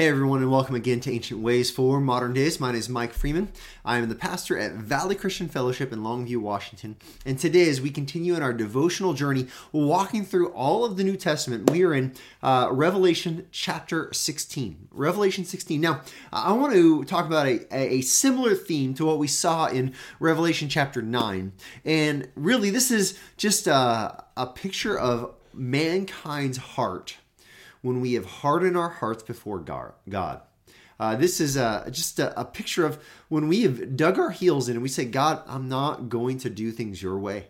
Hey everyone, and welcome again to Ancient Ways for Modern Days. My name is Mike Freeman. I am the pastor at Valley Christian Fellowship in Longview, Washington. And today, as we continue in our devotional journey, walking through all of the New Testament, we are in uh, Revelation chapter 16. Revelation 16. Now, I want to talk about a, a similar theme to what we saw in Revelation chapter 9. And really, this is just a, a picture of mankind's heart when we have hardened our hearts before God. Uh, this is just a, a, picture of when we have dug our heels in and we say, God, I'm not going to do things your way.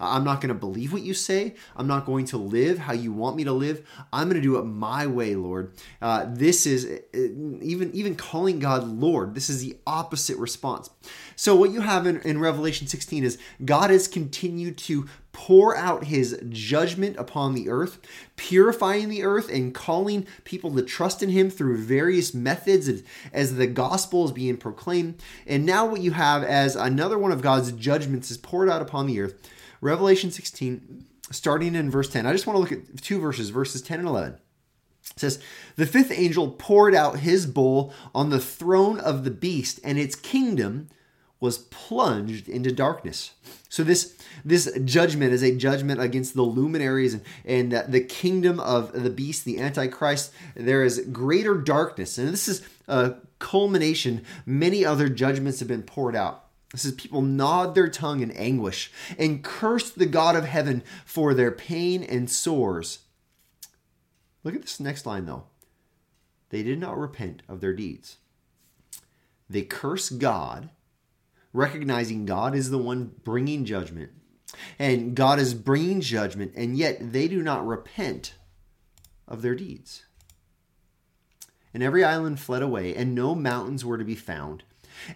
I'm not going to believe what you say. I'm not going to live how you want me to live. I'm going to do it my way, Lord. Uh, this is uh, even even calling God Lord. This is the opposite response. So what you have in, in Revelation 16 is God has continued to pour out his judgment upon the earth, purifying the earth and calling people to trust in him through various methods as, the gospel is being proclaimed. And now, what you have as another one of God's judgments is poured out upon the earth Revelation 16, starting in verse 10. I just want to look at two verses, verses 10 and 11. It says, The fifth angel poured out his bowl on the throne of the beast, and its kingdom was plunged into darkness. So this this judgment is a judgment against the luminaries and, and the kingdom of the beast, the antichrist. There is greater darkness, and this is a culmination. Many other judgments have been poured out. It says, People gnawed their tongue in anguish and cursed the God of heaven for their pain and sores. Look at this next line, though. They did not repent of their deeds. They curse God, recognizing God is the one bringing judgment. And God is bringing judgment, and yet they do not repent of their deeds. And every island fled away, and no mountains were to be found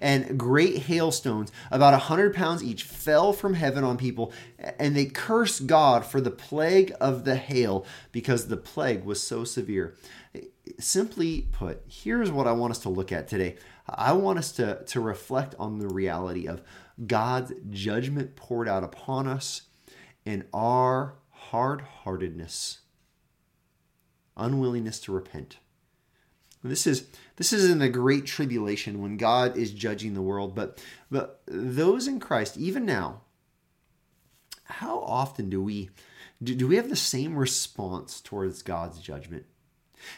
and great hailstones, about a hundred pounds each, fell from heaven on people, and they cursed God for the plague of the hail because the plague was so severe. Simply put, here's what I want us to look at today. I want us to, to reflect on the reality of God's judgment poured out upon us and our hard heartedness, unwillingness to repent. This is this is in the great tribulation when God is judging the world, but but those in Christ, even now, how often do we do, do we have the same response towards God's judgment?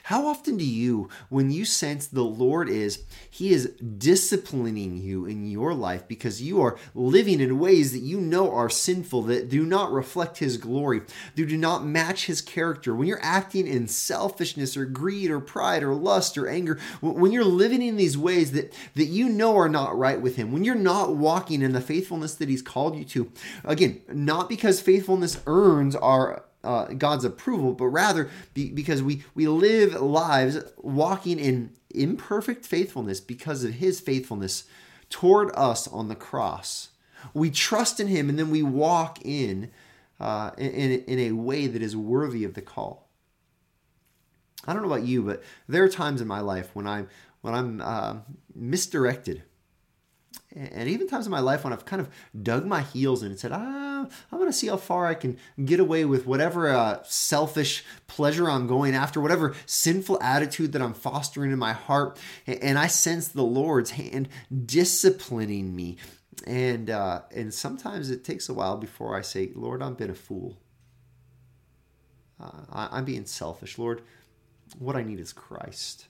How often do you, when you sense the Lord is, He is disciplining you in your life because you are living in ways that you know are sinful, that do not reflect His glory, that do not match His character, when you're acting in selfishness or greed or pride or lust or anger, when you're living in these ways that, that you know are not right with Him, when you're not walking in the faithfulness that He's called you to, again, not because faithfulness earns our uh, God's approval, but rather be, because we, we live lives walking in imperfect faithfulness because of His faithfulness toward us on the cross. We trust in Him and then we walk in, uh, in, in a way that is worthy of the call. I don't know about you, but there are times in my life when I'm when I'm uh, misdirected and even times in my life when I've kind of dug my heels in and said, ah, I'm going to see how far I can get away with whatever uh, selfish pleasure I'm going after, whatever sinful attitude that I'm fostering in my heart. And I sense the Lord's hand disciplining me. And, uh, and sometimes it takes a while before I say, Lord, I've been a fool. Uh, I, I'm being selfish. Lord, what I need is Christ.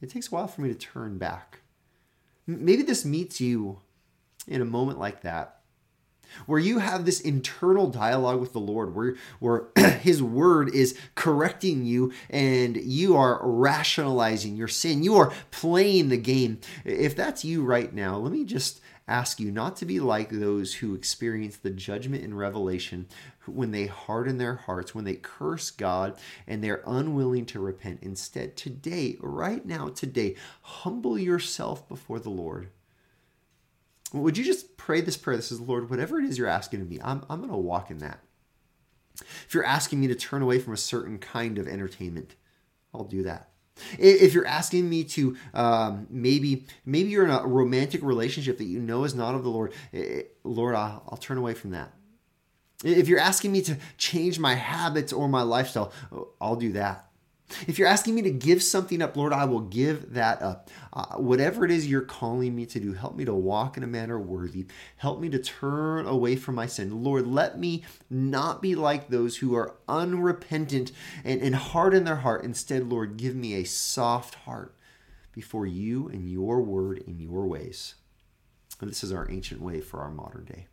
It takes a while for me to turn back Maybe this meets you in a moment like that where you have this internal dialogue with the Lord, where, where His Word is correcting you and you are rationalizing your sin. You are playing the game. If that's you right now, let me just ask you not to be like those who experience the judgment in Revelation when they harden their hearts, when they curse God and they're unwilling to repent. Instead, today, right now, today, humble yourself before the Lord. Would you just pray this prayer? This is, Lord, whatever it is you're asking of me, I'm, I'm going to walk in that. If you're asking me to turn away from a certain kind of entertainment, I'll do that. If you're asking me to um, maybe maybe you're in a romantic relationship that you know is not of the Lord, eh, Lord, I'll, I'll turn away from that. If you're asking me to change my habits or my lifestyle, I'll do that. If you're asking me to give something up, Lord, I will give that up. Uh, whatever it is you're calling me to do, help me to walk in a manner worthy. Help me to turn away from my sin. Lord, let me not be like those who are unrepentant and, and hard in their heart. Instead, Lord, give me a soft heart before you and your word and your ways. And this is our ancient way for our modern day.